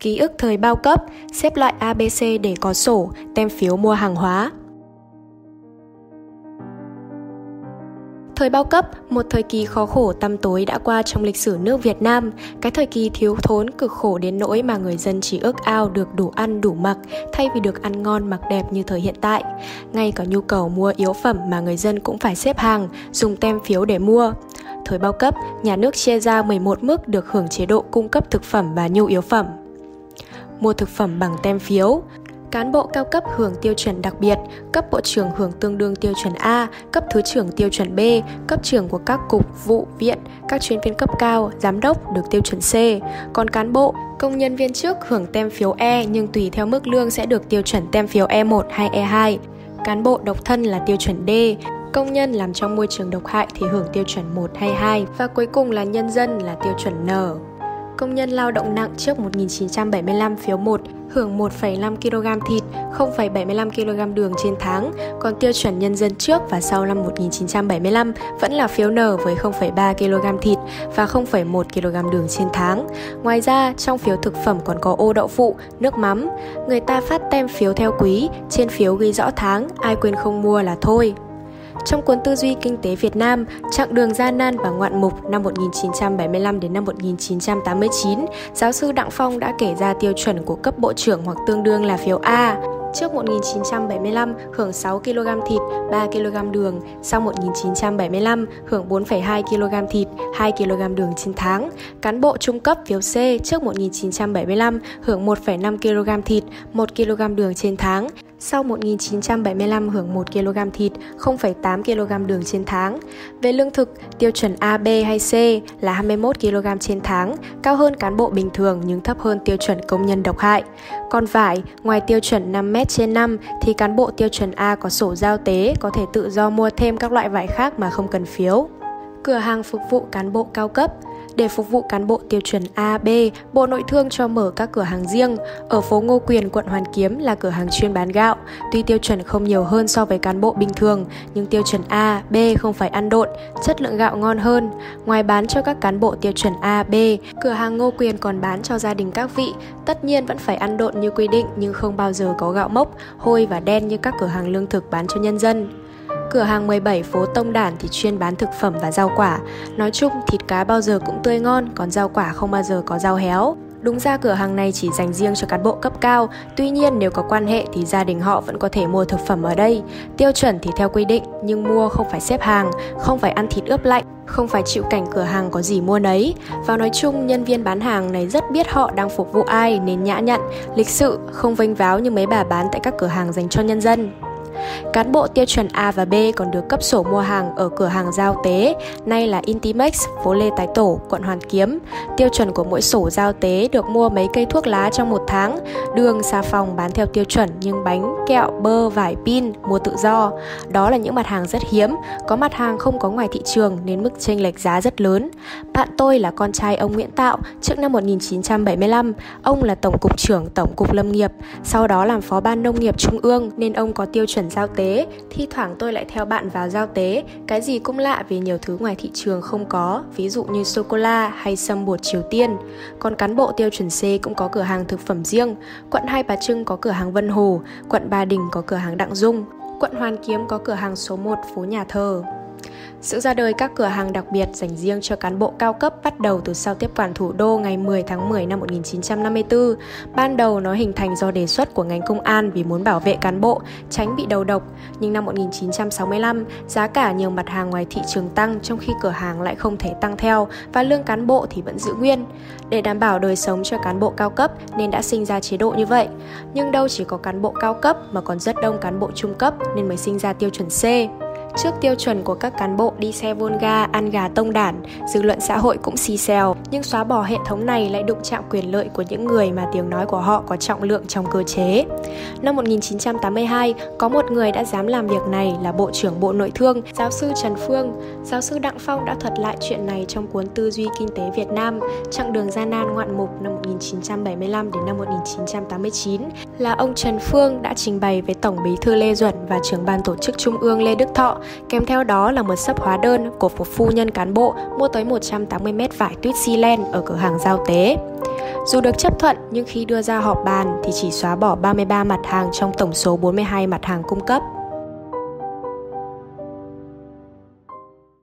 ký ức thời bao cấp, xếp loại ABC để có sổ, tem phiếu mua hàng hóa. Thời bao cấp, một thời kỳ khó khổ tăm tối đã qua trong lịch sử nước Việt Nam. Cái thời kỳ thiếu thốn cực khổ đến nỗi mà người dân chỉ ước ao được đủ ăn đủ mặc thay vì được ăn ngon mặc đẹp như thời hiện tại. Ngay cả nhu cầu mua yếu phẩm mà người dân cũng phải xếp hàng, dùng tem phiếu để mua. Thời bao cấp, nhà nước chia ra 11 mức được hưởng chế độ cung cấp thực phẩm và nhu yếu phẩm mua thực phẩm bằng tem phiếu, Cán bộ cao cấp hưởng tiêu chuẩn đặc biệt, cấp bộ trưởng hưởng tương đương tiêu chuẩn A, cấp thứ trưởng tiêu chuẩn B, cấp trưởng của các cục, vụ, viện, các chuyên viên cấp cao, giám đốc được tiêu chuẩn C. Còn cán bộ, công nhân viên chức hưởng tem phiếu E nhưng tùy theo mức lương sẽ được tiêu chuẩn tem phiếu E1 hay E2. Cán bộ độc thân là tiêu chuẩn D, công nhân làm trong môi trường độc hại thì hưởng tiêu chuẩn 1 hay 2 và cuối cùng là nhân dân là tiêu chuẩn N. Công nhân lao động nặng trước 1975 phiếu 1 hưởng 1,5 kg thịt, 0,75 kg đường trên tháng, còn tiêu chuẩn nhân dân trước và sau năm 1975 vẫn là phiếu N với 0,3 kg thịt và 0,1 kg đường trên tháng. Ngoài ra, trong phiếu thực phẩm còn có ô đậu phụ, nước mắm. Người ta phát tem phiếu theo quý, trên phiếu ghi rõ tháng, ai quên không mua là thôi. Trong cuốn Tư duy kinh tế Việt Nam, chặng đường gian nan và ngoạn mục năm 1975 đến năm 1989, giáo sư Đặng Phong đã kể ra tiêu chuẩn của cấp bộ trưởng hoặc tương đương là phiếu A. Trước 1975 hưởng 6 kg thịt, 3 kg đường, sau 1975 hưởng 4,2 kg thịt, 2 kg đường trên tháng. Cán bộ trung cấp phiếu C trước 1975 hưởng 1,5 kg thịt, 1 kg đường trên tháng. Sau 1975 hưởng 1 kg thịt, 0,8 kg đường trên tháng. Về lương thực, tiêu chuẩn A, B hay C là 21 kg trên tháng, cao hơn cán bộ bình thường nhưng thấp hơn tiêu chuẩn công nhân độc hại. Còn vải, ngoài tiêu chuẩn 5m trên 5 thì cán bộ tiêu chuẩn A có sổ giao tế có thể tự do mua thêm các loại vải khác mà không cần phiếu. Cửa hàng phục vụ cán bộ cao cấp để phục vụ cán bộ tiêu chuẩn A, B, Bộ Nội thương cho mở các cửa hàng riêng. Ở phố Ngô Quyền, quận Hoàn Kiếm là cửa hàng chuyên bán gạo. Tuy tiêu chuẩn không nhiều hơn so với cán bộ bình thường, nhưng tiêu chuẩn A, B không phải ăn độn, chất lượng gạo ngon hơn. Ngoài bán cho các cán bộ tiêu chuẩn A, B, cửa hàng Ngô Quyền còn bán cho gia đình các vị. Tất nhiên vẫn phải ăn độn như quy định nhưng không bao giờ có gạo mốc, hôi và đen như các cửa hàng lương thực bán cho nhân dân. Cửa hàng 17 phố Tông Đản thì chuyên bán thực phẩm và rau quả. Nói chung thịt cá bao giờ cũng tươi ngon, còn rau quả không bao giờ có rau héo. Đúng ra cửa hàng này chỉ dành riêng cho cán bộ cấp cao, tuy nhiên nếu có quan hệ thì gia đình họ vẫn có thể mua thực phẩm ở đây. Tiêu chuẩn thì theo quy định, nhưng mua không phải xếp hàng, không phải ăn thịt ướp lạnh, không phải chịu cảnh cửa hàng có gì mua nấy. Và nói chung, nhân viên bán hàng này rất biết họ đang phục vụ ai nên nhã nhặn, lịch sự, không vênh váo như mấy bà bán tại các cửa hàng dành cho nhân dân. Cán bộ tiêu chuẩn A và B còn được cấp sổ mua hàng ở cửa hàng giao tế, nay là Intimex, phố Lê Tái Tổ, quận Hoàn Kiếm. Tiêu chuẩn của mỗi sổ giao tế được mua mấy cây thuốc lá trong một tháng, đường, xà phòng bán theo tiêu chuẩn nhưng bánh, kẹo, bơ, vải, pin mua tự do. Đó là những mặt hàng rất hiếm, có mặt hàng không có ngoài thị trường nên mức chênh lệch giá rất lớn. Bạn tôi là con trai ông Nguyễn Tạo trước năm 1975, ông là tổng cục trưởng Tổng cục Lâm nghiệp, sau đó làm phó ban nông nghiệp trung ương nên ông có tiêu chuẩn giao tế, thi thoảng tôi lại theo bạn vào giao tế, cái gì cũng lạ vì nhiều thứ ngoài thị trường không có, ví dụ như sô-cô-la hay sâm bột Triều Tiên. Còn cán bộ tiêu chuẩn C cũng có cửa hàng thực phẩm riêng, quận Hai Bà Trưng có cửa hàng Vân Hồ, quận Ba Đình có cửa hàng Đặng Dung, quận Hoàn Kiếm có cửa hàng số 1 phố Nhà Thờ. Sự ra đời các cửa hàng đặc biệt dành riêng cho cán bộ cao cấp bắt đầu từ sau tiếp quản thủ đô ngày 10 tháng 10 năm 1954. Ban đầu nó hình thành do đề xuất của ngành công an vì muốn bảo vệ cán bộ, tránh bị đầu độc. Nhưng năm 1965, giá cả nhiều mặt hàng ngoài thị trường tăng trong khi cửa hàng lại không thể tăng theo và lương cán bộ thì vẫn giữ nguyên. Để đảm bảo đời sống cho cán bộ cao cấp nên đã sinh ra chế độ như vậy. Nhưng đâu chỉ có cán bộ cao cấp mà còn rất đông cán bộ trung cấp nên mới sinh ra tiêu chuẩn C. Trước tiêu chuẩn của các cán bộ đi xe Volga, ăn gà tông đản, dư luận xã hội cũng xì xèo, nhưng xóa bỏ hệ thống này lại đụng chạm quyền lợi của những người mà tiếng nói của họ có trọng lượng trong cơ chế. Năm 1982, có một người đã dám làm việc này là Bộ trưởng Bộ Nội thương, giáo sư Trần Phương. Giáo sư Đặng Phong đã thuật lại chuyện này trong cuốn Tư duy kinh tế Việt Nam, chặng đường gian nan ngoạn mục năm 1975 đến năm 1989 là ông Trần Phương đã trình bày với Tổng bí thư Lê Duẩn và trưởng ban tổ chức Trung ương Lê Đức Thọ kèm theo đó là một sấp hóa đơn của một phu nhân cán bộ mua tới 180 mét vải tuyết Sealand ở cửa hàng giao tế. Dù được chấp thuận, nhưng khi đưa ra họp bàn thì chỉ xóa bỏ 33 mặt hàng trong tổng số 42 mặt hàng cung cấp.